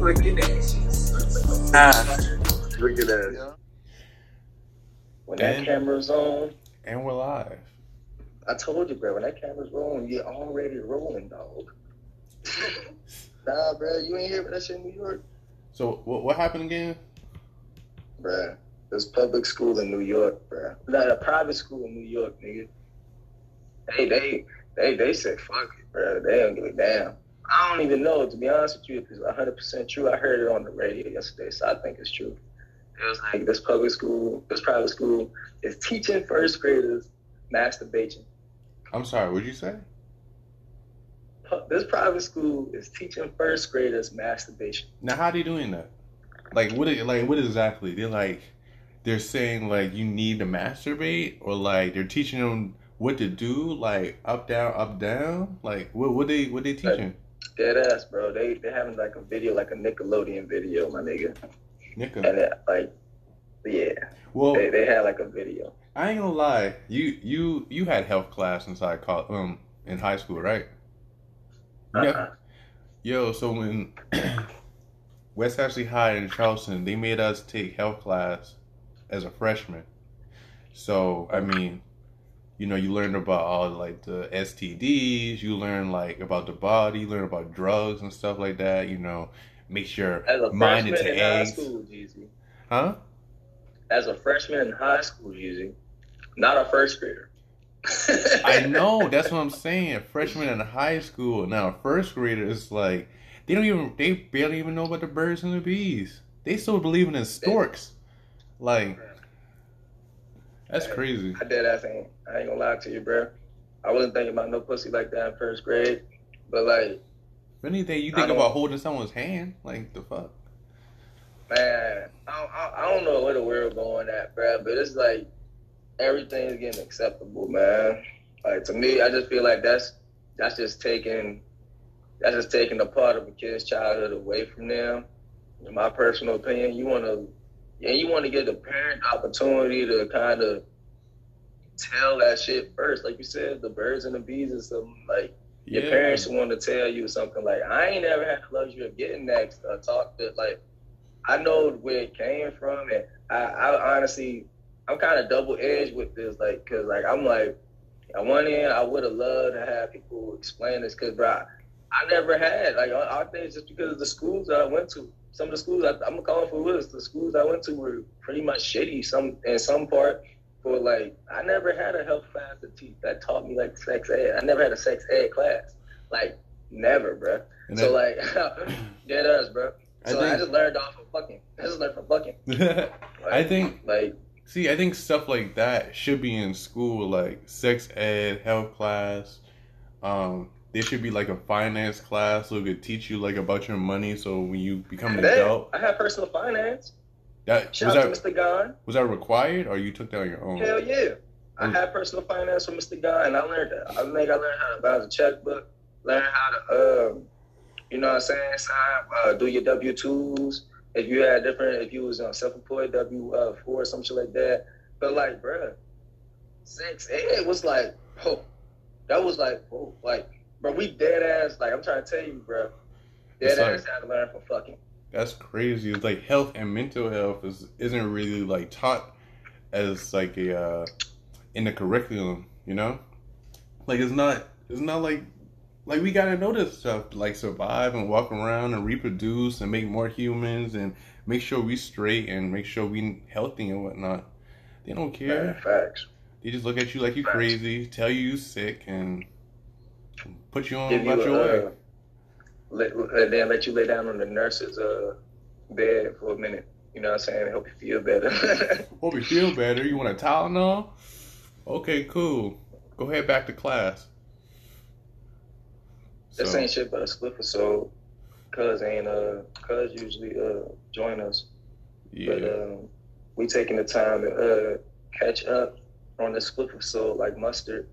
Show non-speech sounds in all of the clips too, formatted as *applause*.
Looking at you. Ah. Look at that. When that And- camera's on, And we're live. I told you, bro. When that camera's rolling, you're already rolling, dog. *laughs* nah, bro, you ain't hear that shit in New York, So what what happened again? bro. This public school in New York, bro. Not a private school in New York, nigga. Hey, they they they said fuck it, bro. They don't give a damn. I don't even know, to be honest with you, if it's 100 percent true. I heard it on the radio yesterday, so I think it's true. It was like this public school, this private school is teaching first graders masturbation. I'm sorry, what'd you say? This private school is teaching first graders masturbation. Now how are they doing that? Like what it- like what exactly? They're like they're saying like you need to masturbate or like they're teaching them what to do, like up down, up down? Like what what they what they teaching? Dead ass, bro. They they having like a video, like a Nickelodeon video, my nigga. And it, like, yeah, Well they they had like a video. I ain't gonna lie. You you you had health class inside college, um in high school, right? Yeah. Uh-uh. Yo, so when *clears throat* West Ashley High in Charleston, they made us take health class as a freshman. So I mean, you know, you learn about all like the STDs, you learn like about the body, you learn about drugs and stuff like that. You know, make sure a mind into in eggs, school, huh? As a freshman in high school, Jeezy. Not a first grader. I *laughs* know. That's what I'm saying. A freshman in high school. Now, a first grader is like they don't even they barely even know about the birds and the bees. They still believing in storks. Like that's crazy. I did that thing. I ain't gonna lie to you, bro. I wasn't thinking about no pussy like that in first grade. But like, If anything, you think about holding someone's hand. Like the fuck. man, I, I, I don't know where the world going at, bro. But it's like everything's getting acceptable, man. Like to me, I just feel like that's that's just taking that's just taking a part of a kid's childhood away from them. In my personal opinion, you want to, yeah, you want to give the parent opportunity to kind of tell that shit first. Like you said, the birds and the bees and something like your parents want to tell you something like, I ain't never had the luxury of getting that uh, talk that like, I know where it came from, and I, I honestly, I'm kind of double edged with this, like, cause like I'm like, on one end, I would have loved to have people explain this, cause bro, I never had like I I think it's just because of the schools that I went to. Some of the schools I, I'm calling for this. The schools I went to were pretty much shitty. Some in some part, but like I never had a health class that teach that taught me like sex ed. I never had a sex ed class, like never, bro. And so like, *laughs* dead ass, bro. So I, think- just learned off of fucking. I just learned from fucking. *laughs* Like, I think like See, I think stuff like that should be in school, like sex ed, health class. Um, there should be like a finance class so it could teach you like about your money. So when you become an adult, I had personal finance. that was Shout out that to Mr. Gon. was that required or you took that on your own? Hell yeah. I Mm. had personal finance from Mr. Guy, and I learned that. I think I learned how to balance a checkbook, learn how to, um, you know what I'm saying, sign, uh, do your W twos. If you had different, if you was uh, self-employed, W uh, four, some shit like that. But like, bruh, sex ed was like, oh, that was like, oh, like, bro, we dead ass. Like, I'm trying to tell you, bro, dead It's like- ass had to learn from fucking. That's crazy. It's like health and mental health is isn't really like taught as like a uh, in the curriculum. You know, like it's not it's not like like we gotta know this stuff like survive and walk around and reproduce and make more humans and make sure we straight and make sure we healthy and whatnot. They don't Man, care. facts. They just look at you like you Facts. crazy, tell you you sick, and put you on give you about your way. uh, let, then let you lay down on the nurse's uh, bed for a minute. You know what I'm saying? Help you feel better. *laughs* Hope you feel better. You want a Tylenol? Okay, cool. Go ahead back to class. this So, ain't shit but a split so cuz ain't uh cuz usually uh join us. But yeah. um we taking the time to uh catch up on the split so like mustard.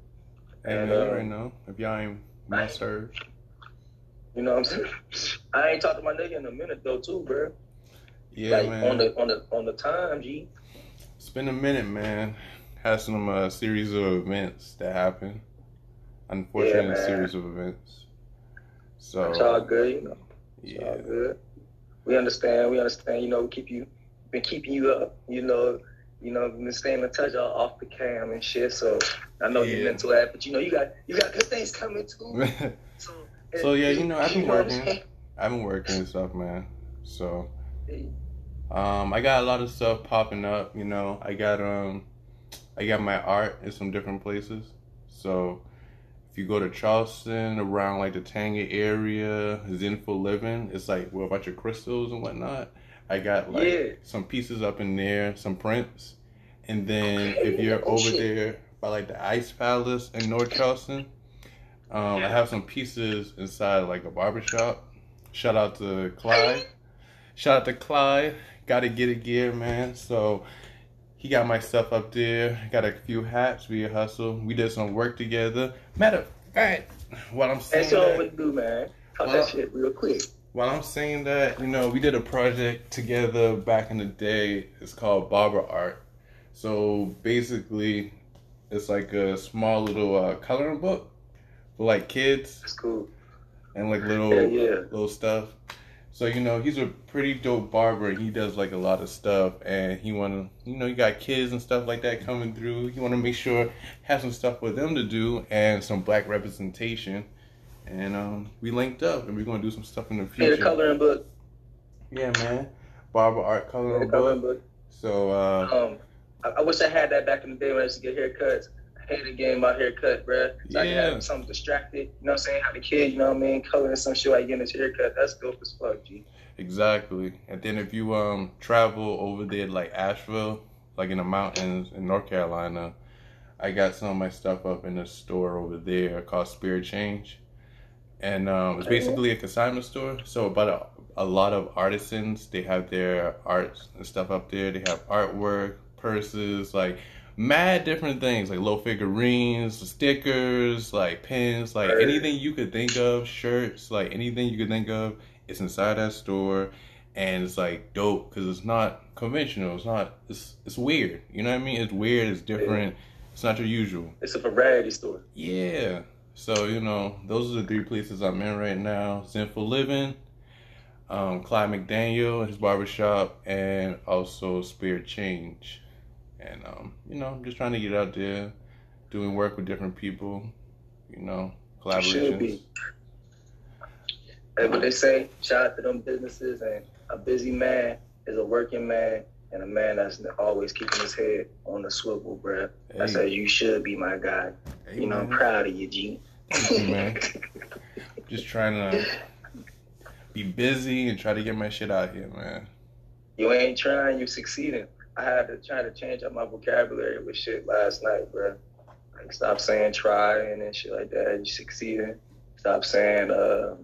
Hey, and, man, you uh, already know. If y'all ain't mustard. You know what I'm saying? I ain't talked to my nigga in a minute though too, bro. Yeah, like man. on the on the on the time, G. It's been a minute, man. Had some uh, series of events that happened. Unfortunate Yeah, series of events. So it's all good, you know. It's all Yeah. good. We understand. We understand. You know, we keep you been keeping you up. You know, you know, been staying in touch all off the cam and shit. So I know Yeah. you're mental at, but you know, you got you got good things coming too. *laughs* So, So, yeah, you know, I've been working. I've been working and stuff, man. So um I got a lot of stuff popping up, you know. I got um I got my art in some different places. So if you go to Charleston around like the Tanger area, Zenful Living, it's like with a bunch of crystals and whatnot. I got like Yeah. some pieces up in there, some prints. And then if you're over there by like the Ice Palace in North Charleston, um, I have some pieces inside like a barbershop. Shout out to Clyde. Shout out to Clyde. Gotta get it gear, man. So he got my stuff up there. Got a few hats We hustle. We did some work together. Matter of fact, what I'm saying That's all that, we do, man. Talk Well- that shit real quick. While I'm saying that, you know, we did a project together back in the day. It's called Barber Art. So basically, it's like a small little uh, coloring book for like kids That's cool. and like little Yeah, yeah. little stuff. So you know, he's a pretty dope barber. He does like a lot of stuff, and he want to, you know, you got kids and stuff like that coming through. He want to make sure have some stuff for them to do and some black representation. And um, we linked up, and we're gonna do some stuff in the future. coloring book. Yeah, man. Barber art coloring the coloring book. book. So uh, Um, I, I wish I had that back in the day when I used to get haircuts. I hated getting my haircut, bruh. So I could Yeah. have something distracted. You know what I'm saying? Have the kid, you know what I mean? Coloring some shit while getting his haircut. That's dope as fuck, G. Exactly. And then if you um travel over there like Asheville, like in the mountains in North Carolina, I got some of my stuff up in a store over there called Spirit Change. And um it's basically a consignment store. So about a, a lot of artisans, they have their arts and stuff up there. They have artwork, purses, like mad different things like low figurines, stickers, like pins, like anything you could think of, shirts, like anything you could think of it's inside that store, and it's like dope because it's not conventional. It's not. It's it's weird. You know what I mean? It's weird. It's different. It's not your usual. It's a variety store. Yeah. So you know, those are the three places I'm in right now: Zenful Living, um, Clyde McDaniel, his barbershop, and also Spirit Change. And um, you know, I'm just trying to get out there, doing work with different people. You know, collaborations. be. And what they say, shout out to them businesses and a busy man is a working man and a man that's always keeping his head on the swivel, bruh. I Hey, said you should be my guy. hey, you know, I'm proud of you, G. You, man. *laughs* Just trying to be busy and try to get my shit out here, man. You ain't trying, you succeeding. I had to try to change up my vocabulary with shit last night, bro. Like stop saying trying and then shit like that. You succeeding. Stop saying uh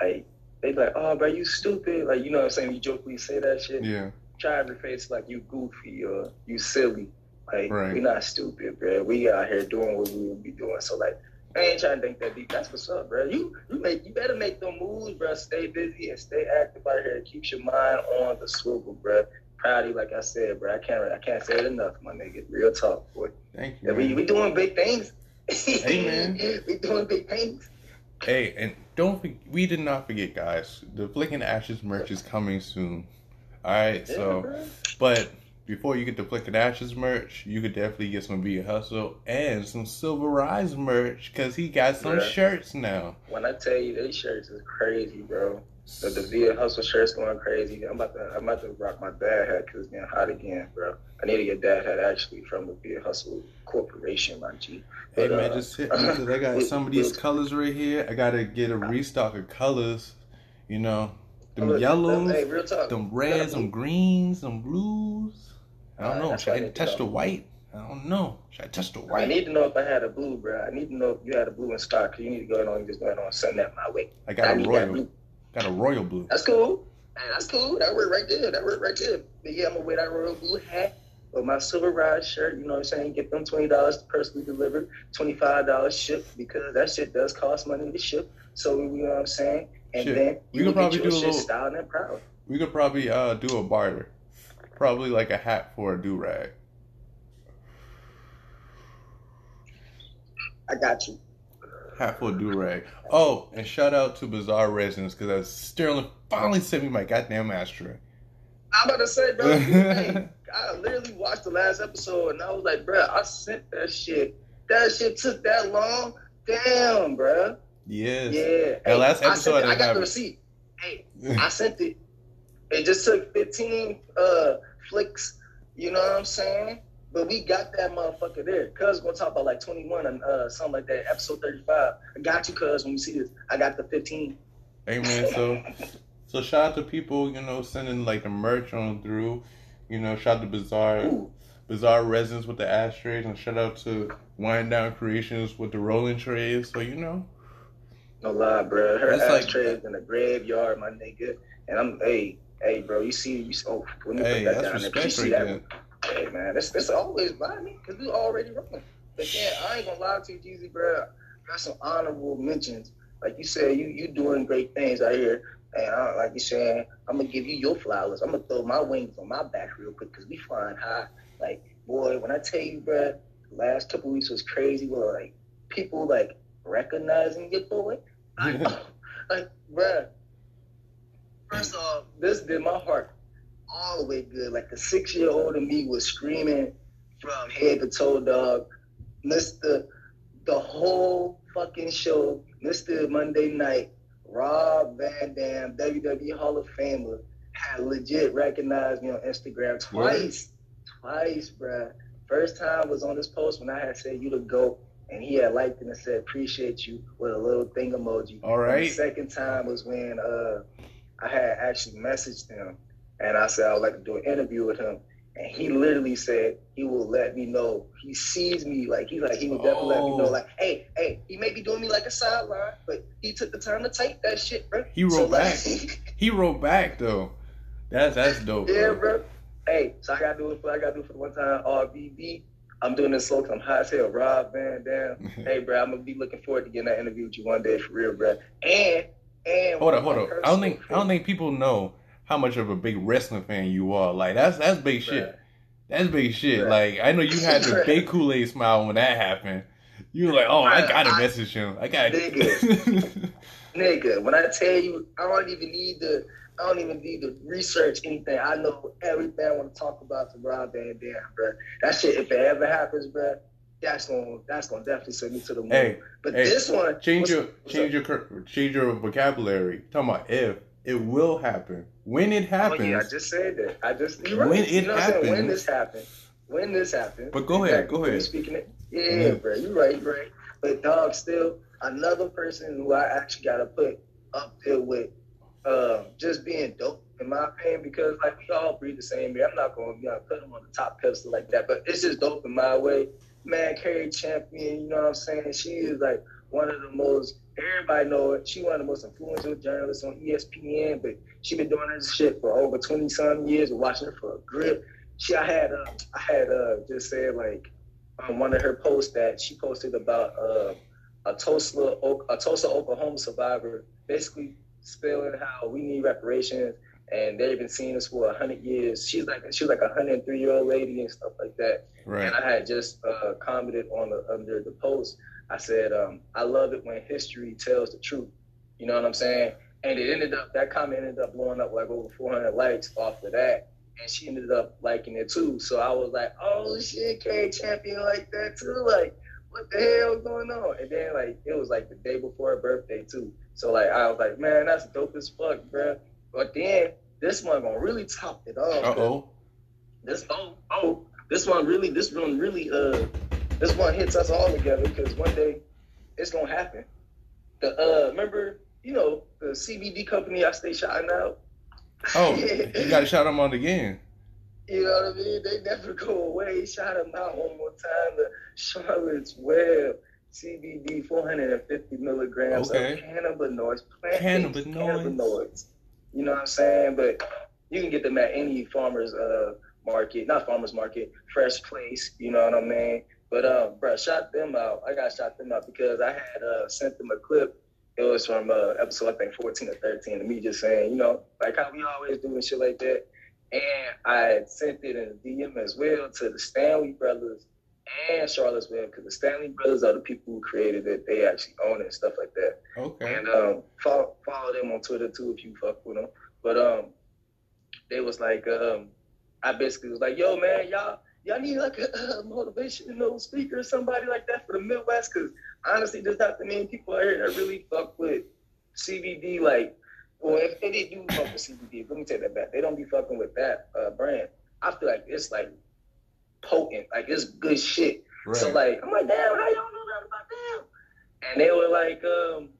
like they be like, oh bro, you stupid. Like you know what I'm saying? You jokingly say that shit. Yeah, Try to face like you goofy or you silly. Like Right. we not stupid, bro. We out here doing what we would be doing. So like I ain't trying to think that deep. That's what's up, bro. You you make you better make them moves, bro. Stay busy and stay active out here. Keep your mind on the swivel, bro. Proud of you, like I said, bro. I can't I can't say it enough, my nigga. Real talk, boy. thank you. Yeah, we we doing big things. Hey, man. *laughs* we doing big things. Hey, and don't we did not forget, guys. The Flicking Ashes merch is coming soon. All right, Yeah, so bro. but before you get the Flicking Ashes merch, you could definitely get some Via Hustle and some Silver Rise merch because he got some Yeah. shirts now. when I tell you these shirts is crazy, bro. The, the Via Hustle shirt's going crazy. I'm about to I'm about to rock my dad hat because it's getting hot again, bro. I need to get dad hat actually from the Via Hustle Corporation, my G. Hey man, uh, just hit *laughs* me because I got some of these *laughs* colors right here. I gotta get a restock of colors. You know, them look, yellows, Hey, real talk. them reds, them greens, them blues. I don't know. Should I I to touch the white? I don't know. Should I touch the white? I need to know if I had a blue, bro. I need to know if you had a blue in stock. Cause you need to go ahead and just go ahead and send that my way. I I got a royal. blue. Got a royal blue. That's cool. Hey, that's cool. That worked right there. That worked right there. But yeah, I'm gonna wear that royal blue hat with my silver rise shirt. You know what I'm saying? Get them twenty dollars personally delivered, twenty five dollars shipped because that shit does cost money to ship. So you know what I'm saying? And Shit. then We could probably do a little- styled and proud. We could probably uh do a barter. Probably like a hat for a do rag. I got you. Hat for a do rag. Oh, and shout out to Bizarre Resins because Sterling finally sent me my goddamn ashtray. I'm about to say, bro. hey, *laughs* I literally watched the last episode and I was like, bro, I sent that shit. That shit took that long. Damn, bro. Yes. Yeah. That last I, episode, sent it. I I got the receipt. Hey, *laughs* I sent it. It just took 15 uh flicks. You know what I'm saying? But we got that motherfucker there. Cuz gonna talk about like 21 and uh something like that. Episode 35. I got you, cuz when you see this. I got the 15. Hey man, so so shout out to people, you know, sending like the merch on through. You know, shout out to Bizarre Ooh. Bizarre Resins with the ashtrays and shout out to Wind Down Creations with the rolling trays. So you know. No lie, bro. Her It's like- ashtray in the graveyard, my nigga. And I'm, hey, hey, bro. You see, you oh, let me Hey, put that down there. You see that? there. Hey, man, that's that's always by me because we already rolling. But yeah, I ain't gonna lie to you, Jeezy, bro. Got some honorable mentions. Like you said, you you doing great things out here. And I, like you saying, I'm gonna give you your flowers. I'm gonna throw my wings on my back real quick because we flying high. Like, boy, when I tell you, bro, the last couple weeks was crazy. Where like people like recognizing your boy. Like, like, *laughs* bruh. First off, this did my heart all the way good. Like the six year old in me was screaming from head to toe, dog. Mr. The whole fucking show, Mr. Monday Night, Rob Van Dam, WWE Hall of Famer, had legit recognized me on Instagram twice. Twice, bruh. First time was on this post when I had said you the GOAT, and he had liked it and said appreciate you with a little thing emoji. All right. And the second time was when uh, I had actually messaged him and I said I would like to do an interview with him. And he literally said he will let me know. He sees me like he like he would definitely let me know Oh. like, hey, hey, he may be doing me like a sideline, but he took the time to type that shit, bro. He wrote like- *laughs* He wrote back though. That's that's dope. yeah, bro. bro. Hey, so I gotta do it for I gotta do it for the one time RVD. I'm doing this 'cause I'm high as hell. Rob Van Dam. Mm-hmm. Hey, bro, I'm gonna be looking forward to getting that interview with you one day for real, bro. And and Hold up, hold up. I don't think I don't think people know how much of a big wrestling fan you are. Like that's that's big thing, shit. That's big shit. Bruh. Like I know you had the *laughs* big Kool Aid smile when that happened. You were like, oh, I gotta I- message him. I got *laughs* nigga. When I tell you, I don't even need to. I don't even need to research anything. I know everything I want to talk about to Rob Van Dam, bro. That shit, if it ever happens, bro, that's gonna that's gonna definitely send me to the moon. Hey, but hey, this one, change your change up? your change your vocabulary. Talking about if it will happen. When it happens. Oh happens. yeah, I just said that. I just right. When it you know saying? When happens. this happened. When this happened. But go ahead, go ahead. Speaking it. Yeah, Mhm. bro. You're right, right. But dog, still another person who I actually gotta put up there with um, just being dope in my opinion because like we all breathe the same air. I'm not gonna you know, put him on the top pedestal like that, but it's just dope in my way. Man, Cari Champion, you know what I'm saying? She is like one of the most everybody know it. She one of the most influential journalists on ESPN, but she been doing this shit for over twenty some years. Watching her for a grip. She I had uh, I had uh, just said like on one of her posts that she posted about uh, a Tulsa a Tulsa Oklahoma survivor basically spelling how we need reparations and they've been seeing us for a hundred years. She's like she was like a hundred and three year old lady and stuff like that. right. And I had just uh, commented on the, under the post. I said, um, I love it when history tells the truth. You know what I'm saying? And it ended up that comment ended up blowing up like over 400 likes off of that. And she ended up liking it too. So I was like, oh shit, K Champion like that too. Like, what the hell is going on? And then like it was like the day before her birthday too. So like I was like, man, that's dope as fuck, bro. But then this one gonna really top it off. Uh oh. This oh oh this one really this one really uh this one hits us all together because one day it's gonna happen. The uh remember you know the CBD company I stay shouting out. Oh, *laughs* you gotta shout him out again. You know what I mean? They never go away. Shout them out one more time. The Charlotte's Web CBD 450 milligrams Okay. of cannabinoids, plant Cannabinoids. cannabinoids. You know what I'm saying? But you can get them at any farmer's uh, market, not farmer's market, fresh place. You know what I mean? But um, bro, shot them out. I got shot them out because I had uh, sent them a clip. It was from uh, episode I think 14 or 13, and me just saying, you know, like how we always do and shit like that. And I sent it in a DM as well to the Stanley brothers and Charlottesville because the Stanley brothers are the people who created it. They actually own it and stuff like that. Okay. And um, follow, follow them on Twitter too if you fuck with them. But um, they was like, um, I basically was like, yo man, y'all y'all need like a, a motivational speaker or somebody like that for the Midwest because honestly, there's not the many people out here that really fuck with CBD. Like, well, if they do fuck with CBD, let me take that back. They don't be fucking with that uh, brand. I feel like it's like potent, like it's good shit. Right. So like, I'm like, damn, how y'all know that about them? And they were like, um,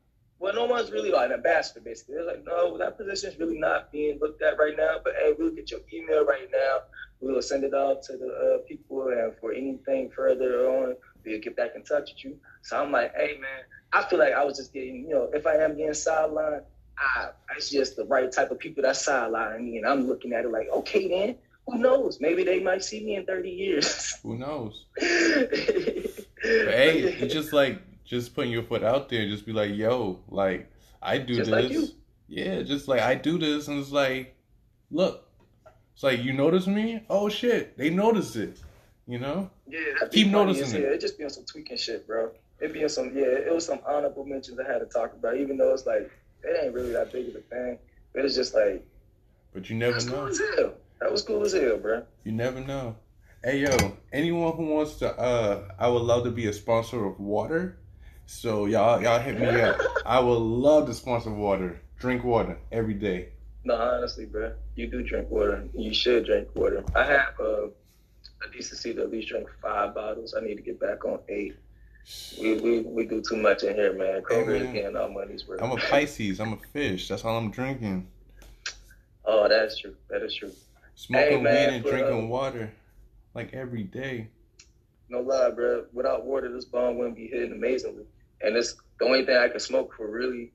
well, no one's really like an ambassador, basically. They're like, no, that position's really not being looked at right now. But hey, we'll get your email right now. We'll send it off to the uh, people, and for anything further on, we'll get back in touch with you. So I'm like, hey man, I feel like I was just getting, you know, if I am getting sidelined, I, it's just the right type of people that sideline me, and I'm looking at it like, okay, then who knows? Maybe they might see me in 30 years. *laughs* Who knows? *laughs* hey, you just like just putting your foot out there, just be like, yo, like I do Just this. like. Yeah, just like I do this, and it's like, look, it's like you notice me. Oh shit, they notice it. You know? Yeah, Keep noticing it. hell. It just be on some tweaking shit, bro. It be on some yeah. It was some honorable mentions I had to talk about, even though it's like it ain't really that big of a thing. But it's just like But you never cool know. hell. That was cool as hell, bro. You never know. Hey yo, anyone who wants to, uh, I would love to be a sponsor of water. So y'all, y'all hit me up. I would love to sponsor water. Drink water every day. No, honestly, bro, you do drink water. You should drink water. I have uh, a decency to at least drink five bottles. I need to get back on eight. We we, we do too much in here, man. Kroger is man. getting our money's worth. I'm a Pisces. I'm a fish. That's all I'm drinking. oh, that's true. That is true. Smoking Hey, man, weed and drinking uh, water, like every day. No lie, bro. Without water, this bomb wouldn't be hitting amazingly. And it's the only thing I can smoke for really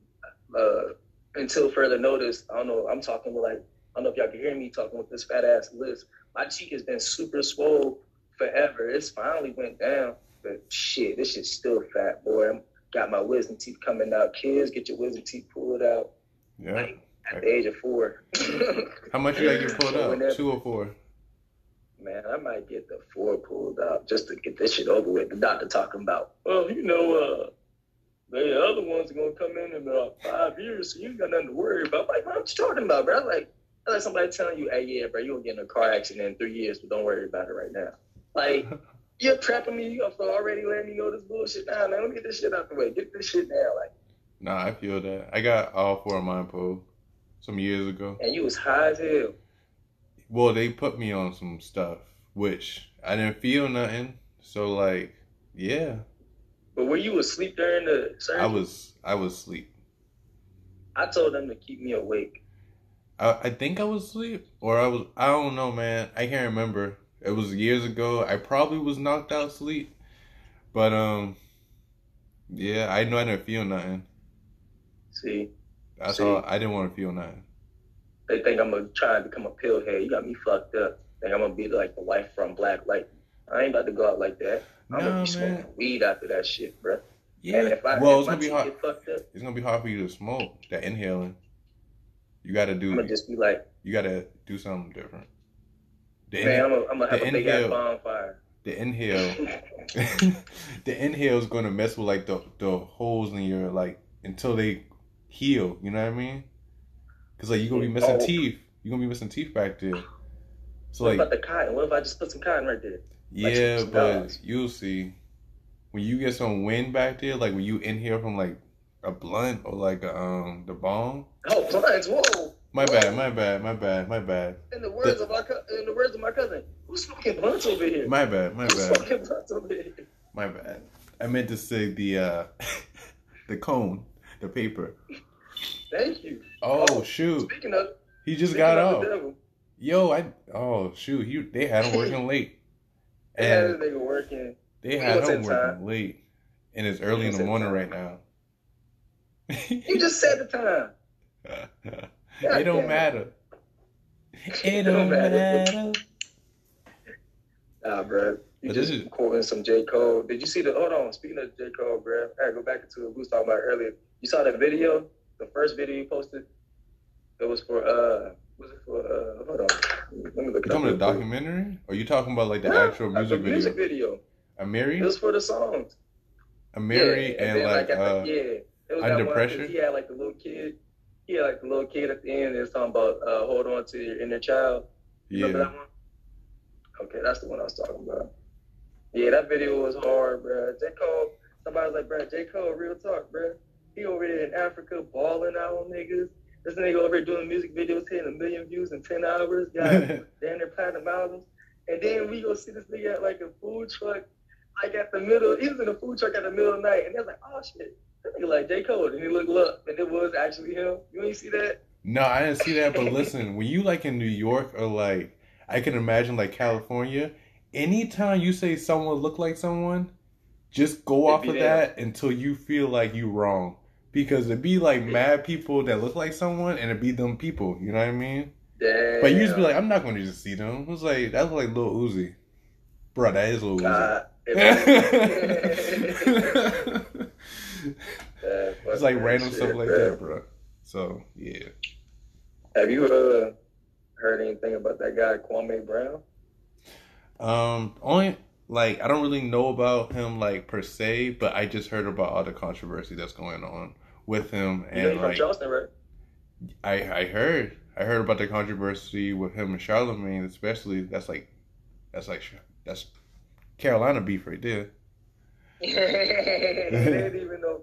uh, until further notice. I don't know. I'm talking with like I don't know if y'all can hear me talking with this fat ass list. My cheek has been super swole forever. It's finally went down, but shit, this shit's still fat, boy. I'm got my wisdom teeth coming out. Kids, get your wisdom teeth pulled out Yeah. like at the age of four. *laughs* How much you gotta get pulled whenever- up? Two or four? Man, I might get the four pulled out just to get this shit over with. The doctor talking about, well, you know, uh, the other ones are gonna come in in about five years, so you ain't got nothing to worry about. I'm like, what you talking about, bro? Like, I like somebody telling you, hey, yeah, bro, you'll get in a car accident in three years, but don't worry about it right now. Like, *laughs* you're trapping me you for already letting me know this bullshit now, man. Let me get this shit out the way. Get this shit now, like. Nah, I feel that. I got all four of mine pulled some years ago. And you was high as hell. Well, they put me on some stuff, which I didn't feel nothing. So like, yeah, But were you asleep during the surgery? I was I was asleep. I told them to keep me awake. I, I think I was asleep, or I was I don't know, man. I can't remember. It was years ago. I probably was knocked out asleep, but um, yeah, I know I didn't feel nothing. See, That's See? all. I didn't want to feel nothing. they think I'm gonna try and become a pillhead. You got me fucked up. Think I'm gonna be like the wife from Black Light. I ain't about to go out like that. I'm gonna be smoking man. weed after that shit, bro. Yeah. And if I, well, if it's gonna be hard. up, It's gonna be hard for you to smoke. That inhaling. You gotta do. I'm gonna just be like, You gotta do something different. The, man, inha- I'm gonna, have a big ass inhale. bonfire. the inhale. *laughs* *laughs* the inhale is gonna mess with like the the holes in your like until they heal. You know what I mean? Cause like you're gonna be missing Oh. teeth. You're gonna be missing teeth back there. So what like about the cotton? What if I just put some cotton right there? yeah, some but cigars? you'll see when you get some wind back there. Like when you inhale from like a blunt or like a, um the bomb. Oh, plants! Whoa! My bad, my bad, my bad, my bad, In the words of my co- in the words of my cousin, who's smoking blunts over here? my bad, my Who's bad, smoking blunts over here? my bad. I meant to say the uh *laughs* the cone, the paper. Thank you. Oh, Oh, shoot, Speaking of, he just got of off. Yo, I oh shoot, he they had him working *laughs* late, they had this and nigga working. they He had him in working late, and it's early in the morning time. right now. You just said the time. *laughs* it don't matter. *laughs* It don't don't matter. matter. Nah, bro. You But just this is- quoting some J. Cole. Did you see the? Hold on. Speaking of J. Cole, bro, I gotta go back to what we was talking about earlier. You saw that video? The first video you posted. It was for uh. Was it for uh? Hold on. Let me look You it up. talking about the documentary, or you talking about like the Nah, actual music the video? music video. Amari, It was for the songs. Amari, Yeah, and then, like, at the- uh, yeah, it was Under that one, 'cause Pressure? He had like the little kid. He had like the little kid at the end. It was talking about uh, hold on to your inner child. You Remember yeah, that one? Okay, that's the one I was talking about. Yeah, that video was hard, bro. J Cole. Somebody was like, bro, J Cole, real talk, bro. He over there in Africa balling out on niggas. This nigga over here doing music videos hitting a million views in ten hours. Got *laughs* damn near platinum albums. And then we go see this nigga at like a food truck, like at the middle. He was in a food truck at the middle of the night, and they was like, "Oh shit, that nigga like J Cole." And he looked up, and it was actually him. You ain't see that? No, I didn't see that. But listen, when you like in New York or like, I can imagine like California. Anytime you say someone look like someone, just go off of them. that until you feel like you wrong. Because it'd be like mad people that look like someone, and it'd be them people. You know what I mean? Damn. But you just be like, I'm not going to just see them. It was like that's like Lil Uzi, bro. That is Lil Uzi. *laughs* *laughs* It's like random stuff like that, bro. So yeah. Have you uh, heard anything about that guy Kwame Brown? Um, only like I don't really know about him like per se, but I just heard about all the controversy that's going on with him, and he's from Charleston, right? I I heard I heard about the controversy with him and Charlemagne, especially. That's like that's like that's Carolina beef right there. *laughs* they didn't even know.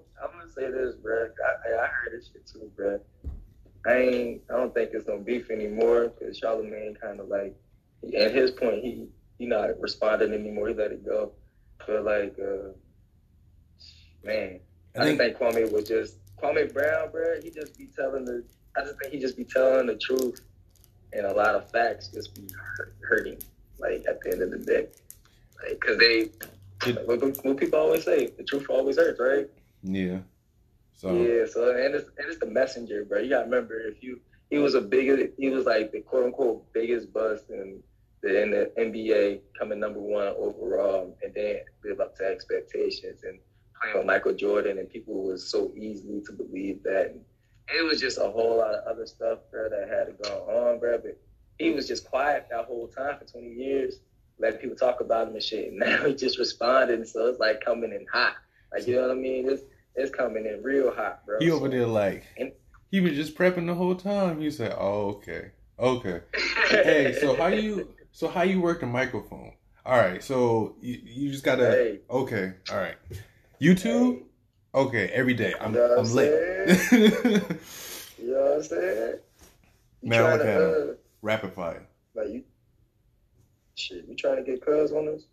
Say this, bro. I, I heard this shit too, bro. I ain't. I don't think it's no beef anymore because Charlemagne kind of like, at his point, he he not responding anymore. He let it go. But like, uh, man, I I, think think Kwame was just Kwame Brown, bro. He just be telling the. I just think he just be telling the truth, and a lot of facts just be hurting. Like at the end of the day, like because they. It- what, what people always say, the truth always hurts, right? yeah. So Yeah. So and it's and it's the messenger, bro. You gotta remember if you he was a bigger he was like the quote unquote biggest bust in the in the NBA coming number one overall and then live up to expectations and playing with Michael Jordan and people was so easily to believe that and it was just a whole lot of other stuff, bro, that had to go on, bro. But he was just quiet that whole time for 20 years, letting people talk about him and shit. And *laughs* now he just responded, so it's like coming in hot. Like you know what I mean? It's it's coming in real hot, bro. he over there like And- he was just prepping the whole time. He said, "Oh, okay, okay." Hey, so how you so how you work the microphone? All right, so you, you just gotta Hey, okay, all right. YouTube, okay, every day. I'm You know I'm I'm you know what I'm saying? You Man, trying look at uh, Rapid fire. like you, shit, you trying to get cuz on this?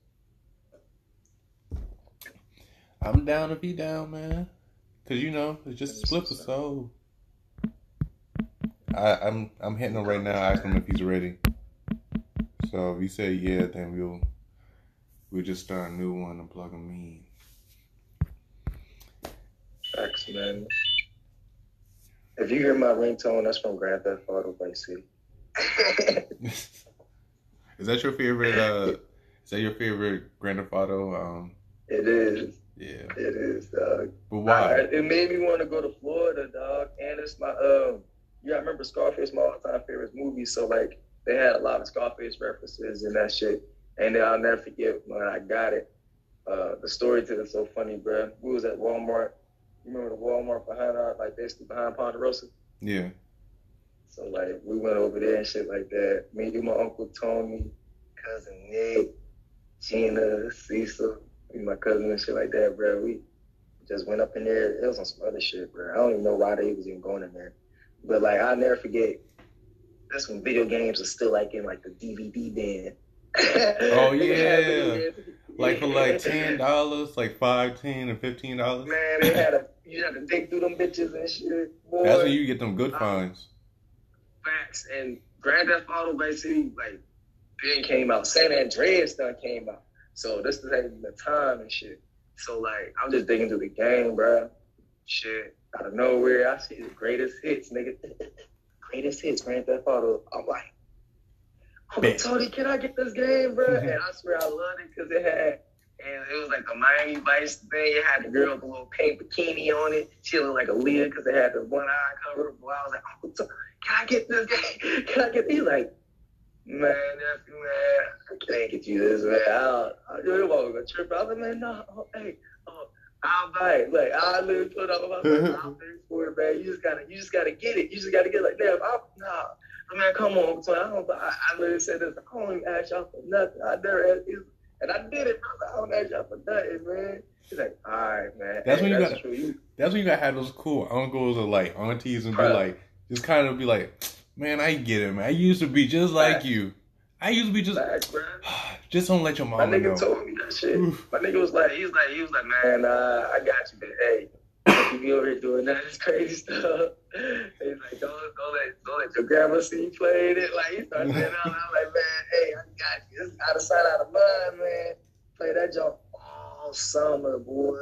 I'm down to be down, man. Cause you know it's just a split the soul. I, I'm I'm hitting him right now, asking him if he's ready. So if he say yeah, then we'll we'll just start a new one and plug him in. Facts, man. If you hear my ringtone, that's from Grand Theft Auto Vice City. is that your favorite? Uh, is that your favorite Grand Theft Auto? Um, it is. Yeah, It is, dog. but I, why? it made me want to go to Florida, dog. And it's my um. Yeah, I remember Scarface, my all-time favorite movie. So like, they had a lot of Scarface references and that shit. And then I'll never forget when I got it. Uh, the story to it so funny, bro. We was at Walmart. You remember the Walmart behind our, like basically behind Ponderosa. Yeah, So like, we went over there and shit like that. Me and my uncle Tony, cousin Nick, Gina, Cecil, me, my cousin and shit like that, bro. We just went up in there. It was on some other shit, bro. I don't even know why they was even going in there. But like, I'll never forget. That's when video games are still like in like the DVD bin. *laughs* Oh, They had video yeah. like for like ten dollars, like five, ten, and fifteen dollars. Man, they had a you had to dig through them bitches and shit. Boy. That's when you get them good uh, finds. Facts and Grand Theft Auto Vice City like then came out. San Andreas done came out. So this is like the time and shit. So like I'm just digging through the game, bro. Shit. Out of nowhere, I see the greatest hits, nigga. *laughs* greatest hits, Grand Theft Auto. I'm like, Bet. Tony, can I get this game, bro? *laughs* and I swear I loved it because it had and it was like the Miami Vice thing. It had the girl with the little pink bikini on it. She looked like a Leah because it had the one eye covered. Boy, I was like, oh, Tony, can I get this game? *laughs* Can I get? these? like, Man, nephew, man, I can't get you this, man. I, I do want to trip. Like, man, no, oh, hey, oh, I'll buy it. Like, I literally put up, I was like, I'll pay for it, man. You just gotta, you just gotta get it. You just gotta get it. Like, damn, I, nah. I mean, come on, so I don't. I, I literally said this. I don't even ask y'all for nothing. I never asked you, and I did it, bro. I don't ask y'all for nothing, man. He's like, all right, man. That's hey, when you that's got- true. You, That's when you gotta have those cool uncles or like aunties and be Right. like, just kind of be like, man, I get it, man. I used to be just like Right. you. I used to be just, bro. *sighs* just don't let your mama know. My nigga know. told me that shit. My nigga was like, he was like, he was like, man, uh, I got you, but hey, you be over here doing that this *laughs* crazy stuff. He's like, don't, don't let, don't let your grandma see you playing it. Like he started saying, I'm like, man, hey, I got you. It's out of sight, out of mind, man. Play that jump all summer, boy.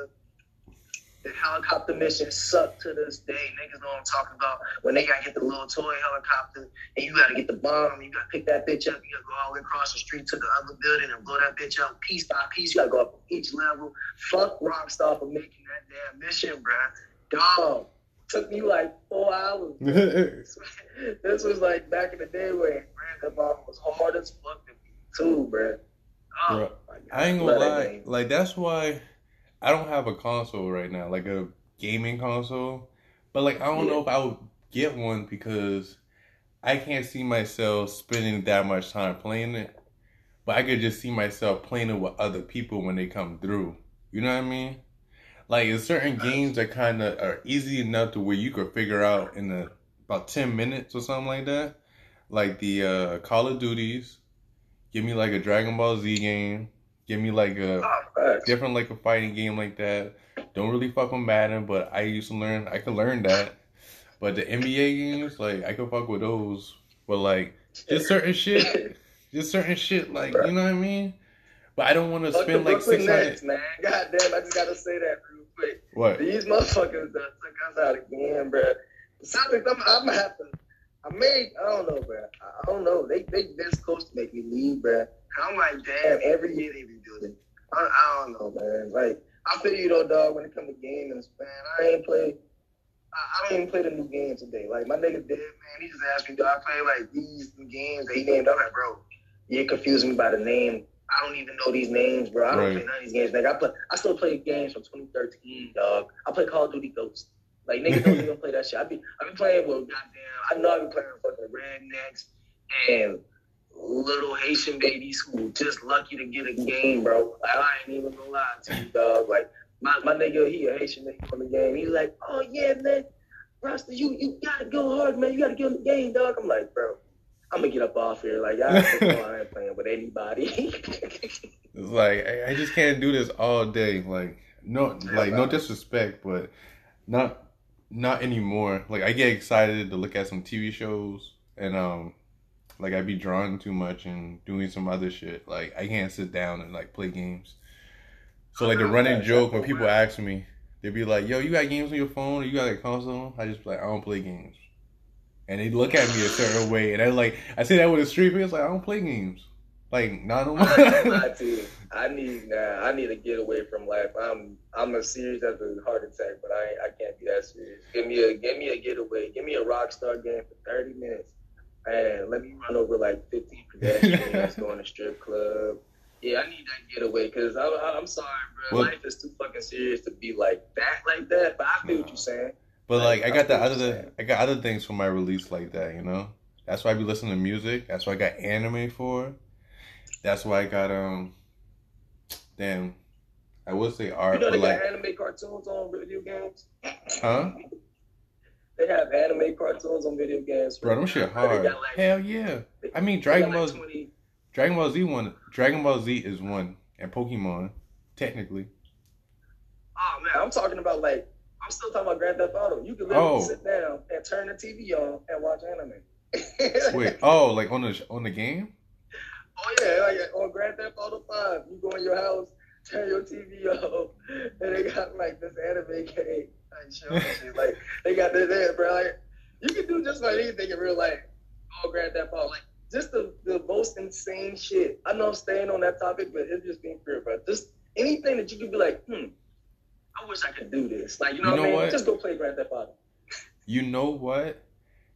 The helicopter mission sucked to this day. Niggas know what I'm talking about. When they gotta get the little toy helicopter and you gotta get the bomb, you gotta pick that bitch up, you gotta go all the way across the street to the other building and blow that bitch up piece by piece. You gotta go up each level. Fuck Rockstar for making that damn mission, bruh. Dog. Took me like four hours. *laughs* this was like back in the day where Grand Theft Auto was hard as fuck to beat too, bruh. Oh, Bruh. I ain't gonna lie. Like that's why I don't have a console right now, like a gaming console. But like I don't know if I would get one because I can't see myself spending that much time playing it. But I could just see myself playing it with other people when they come through. You know what I mean? Like in certain games that kind of are easy enough to where you could figure out in a, about ten minutes or something like that. Like the uh, Call of Duties. Give me like a Dragon Ball Z game. Give me like a Oh, different like a fighting game like that. Don't really fuck with Madden, but I used to learn. I could learn that. But the NBA games, like I could fuck with those. But like just certain shit, *laughs* just certain shit, like you know what I mean. But I don't want to spend like six Nets, man. God damn, I just gotta say that real quick. What? These motherfuckers done took us out again, bro. Celtics, I'm, I'm gonna have to. I may, I don't know, bro. I, I don't know. They they this close to make me leave, bro. I'm like, damn. Every year they be doing it. I, I don't know, man. Like, I feel you though, dog. When it comes to games, man, I ain't play. I, I don't even play the new game today. Like my nigga did, man. He just asked me, do I play like these games that he named? I'm like, bro, you're confusing me by the name. I don't even know these names, bro. I don't Right. play none of these games. Nigga, I play. I still play games from 2013, dog. I play Call of Duty Ghost. Like niggas don't *laughs* even play that shit. I be I be playing with goddamn. I know I be playing with fucking rednecks and little Haitian babies who just lucky to get a game, bro. Like, I ain't even gonna lie to you, dog. Like my, my nigga, he a Haitian nigga on the game. He's like, oh yeah, man, Rasta, you you gotta go hard, man. You gotta get on the game, dog. I'm like, bro, I'm gonna get up off here. Like, know I ain't playing with anybody. *laughs* It's like I, I just can't do this all day. Like no, like no disrespect, but not not anymore. Like I get excited to look at some TV shows and um like I'd be drawing too much and doing some other shit. Like I can't sit down and like play games. So like the running joke when people ask me, they'd be like, "Yo, you got games on your phone? Or you got a console?" I just be like, "I don't play games." And they look at me a certain way, and I like I say that with a straight face, like I don't play games. Like not no I ain't more. lie to you. I need nah, I need to get away from life. I'm I'm as serious as a heart attack, but I I can't be that serious. Give me a give me a getaway. Give me a rock star game for thirty minutes, and let me run over like fifteen pedestrians, *laughs* go in a strip club. Yeah, I need that getaway because I, I, I'm sorry, bro. Well- Life is too fucking serious to be like that, like that. But I feel what you're saying. But like I got the other saying. I got other things for my release like that, you know? That's why I be listening to music. That's why I got anime for. That's why I got um damn I would say art. You know they but like got anime cartoons on video games. huh? They have anime cartoons on video games. Bro, them shit They hard. like- Hell yeah. I mean they got, Dragon like, Ball 20 Dragon Ball Z one Dragon Ball Z is one and Pokemon, technically. Oh man, I'm talking about like I'm still talking about Grand Theft Auto. You can literally Oh. sit down and turn the TV on and watch anime. Wait, *laughs* oh like on the on the game? oh yeah, like on Grand Theft Auto Five, you go in your house, turn your TV on, *laughs* and they got like this anime game. And shit. like they got this there, bro. Like you can do just about anything in real life. Oh, Grand Theft Auto, like just the, the most insane shit. I know I'm staying on that topic, but it's just being fair, bro. Just anything that you could be like, hmm, I wish I could do this. Like you know, You what I mean? what? Just go play Grand Theft Auto. You know what?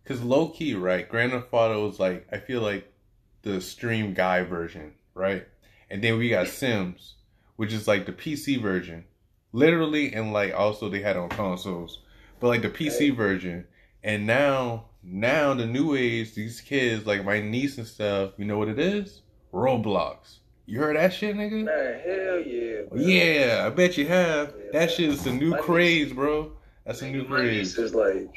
Because low key, right? Grand Theft Auto is like I feel like the stream guy version, right? And then we got Sims, which is like the PC version, literally, and like also they had on consoles, but like the PC version. And now, now the new age, these kids, like my niece and stuff, you know what it is? Roblox. You heard that shit, nigga? Man, hell yeah. bro. Yeah, I bet you have. Yeah. That shit is the new My niece- craze, bro. That's a new My niece craze. is like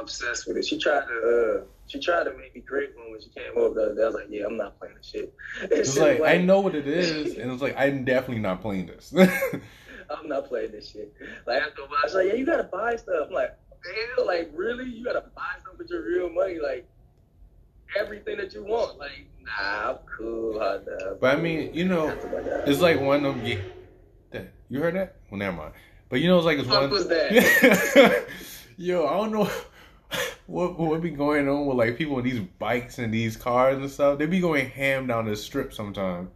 obsessed with it. She tried to uh she tried to make me create one when she came over the other day. I was like, yeah, I'm not playing this shit. *laughs* It's like I know what it is, and it's like I'm definitely not playing this. *laughs* I'm not playing this shit. Like after a while, she's like, yeah, you gotta buy stuff. I'm like, hell, like really? You gotta buy stuff with your real money, like everything that you want. Like, nah, I'm cool. hot dog. But I mean, you know, it's like one of them. Yeah, that- you heard that? Well, never mind. But you know, it's like it's What one. was that? *laughs* Yo, I don't know *laughs* what what be going on with like people with these bikes and these cars and stuff. They be going ham down the strip sometimes.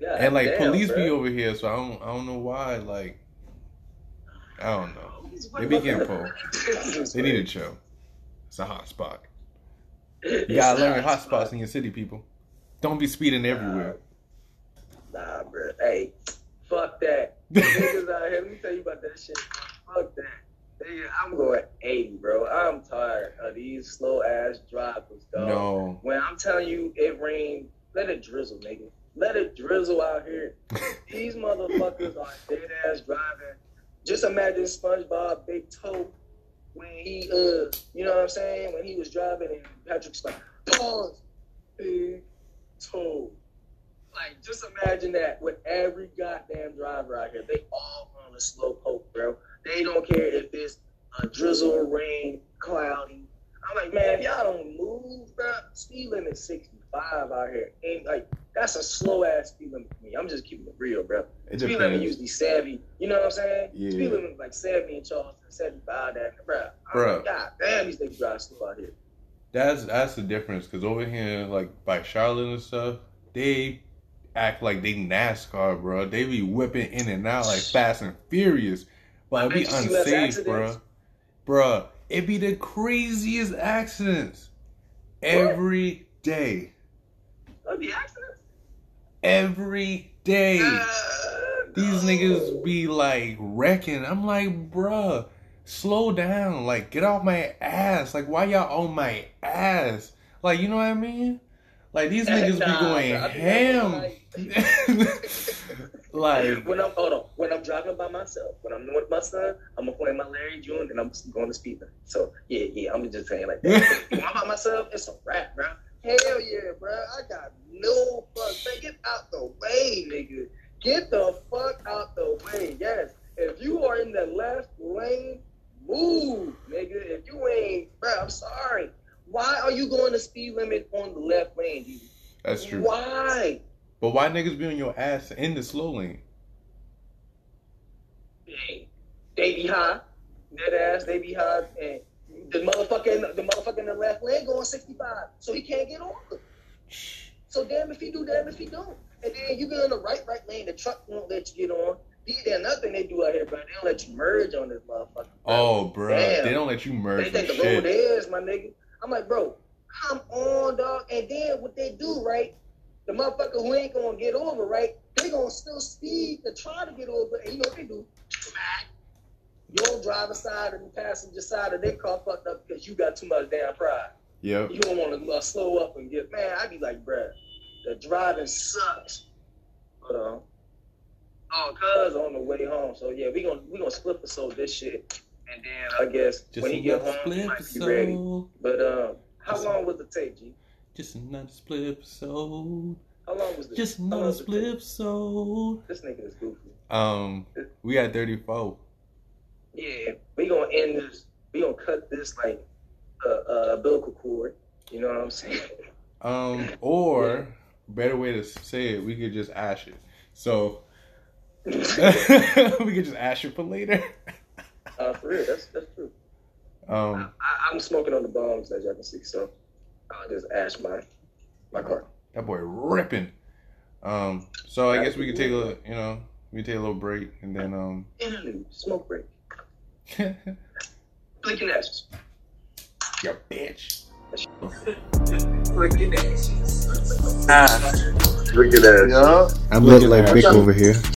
Yeah, and like damn, police be over here, so I don't I don't know why. Like I don't know. What They be the getting fuck? *laughs* They need to chill. It's a hot spot. *laughs* You gotta learn hot smart. spots in your city, people. Don't be speeding everywhere. Nah, bro. Hey, fuck that. *laughs* Niggas out here, let me tell you about that shit. Fuck that. Nigga, I'm going 80, bro. I'm tired of these slow ass drivers, dog. No. When I'm telling you it rained, let it drizzle, nigga. Let it drizzle out here. These motherfuckers are dead ass driving. Just imagine SpongeBob Big Toe when he uh you know what I'm saying? When he was driving and Patrick's like, pause, Big Toe. Like just imagine that with every goddamn driver out here. They all on a slow poke, bro. They don't care if it's a drizzle, rain, cloudy. I'm like, man, y'all don't move, bro. Speed limit 65 out here. Ain't like that's a slow ass speed limit for me. I'm just keeping it real, bro. It Speed limit usually 70. You know what I'm saying? Yeah. Speed limit like 70 in Charleston, 75 down there, bro. Like, God damn, these niggas drive slow out here. That's that's the difference because over here, like by Charlotte and stuff, they act like they NASCAR, bro. They be whipping in and out like Fast and Furious, but it be bet you see less unsafe, bro. Bruh, it be the craziest accidents every day, That'd be accidents. Every day. Uh, These no. niggas be like wrecking. I'm like, bruh, slow down. Like, get off my ass. Like, why y'all on my ass? Like, you know what I mean? Like, these *laughs* niggas Nah, be going bro, ham. *laughs* like, when I'm hold on, when I'm driving by myself, when I'm with my son, I'm gonna play my Larry June and I'm going to speed limit. So yeah, yeah, I'm just saying like that. *laughs* when I'm by myself, it's a wrap, bro. Hell yeah, bro. I got no fuck. Man, get out the way, nigga. Get the fuck out the way. Yes. If you are in the left lane, move, nigga. If you ain't, bro, I'm sorry. Why are you going the speed limit on the left lane, dude? that's true. Why? But why niggas be on your ass in the slow lane? Hey, they be high, dead ass. They be high, and the motherfucker, the motherfucker in the left lane going 65, so he can't get over. So damn if he do, damn if he don't. And then you get in the right, right lane, the truck won't let you get on. Then nothing they do out here, bro. They don't let you merge on this motherfucker. Oh, bro, Damn. they don't let you merge They think the road is, my nigga. I'm like, bro, come on, dog. And then what they do, right? The motherfucker who ain't gonna get over, right? They gonna still speed to try to get over. And you know what they do? Smack. Your driver side and the passenger side of their car fucked up because you got too much damn pride. Yep. You don't want to uh, slow up and get, man, I'd be like, bruh, the driving sucks. Hold on. Oh, cuz on the way home. So yeah, we gonna we gonna split episode this shit. And then I guess Just when he get home, he might be ready. But um, how long was the tape, G? Just another split episode. How long was this? Just another split tape? episode. This nigga is goofy. Um, we got 34. Yeah, we gonna end this. We gonna cut this like a uh, umbilical cord. You know what I'm saying? Um, or better way to say it, we could just ash it. So *laughs* we could just ash it for later. uh, for real, that's that's true. Um, I, I'm smoking on the bombs as y'all can see, so I'll just ash my my car. that boy ripping. Um, so I guess we could take a, you know, we take a little break and then um, *laughs* smoke break, *laughs* blinking ashes. bitch. Looking at you. Nah. Look at that. Yeah. I'm looking like Vic over here.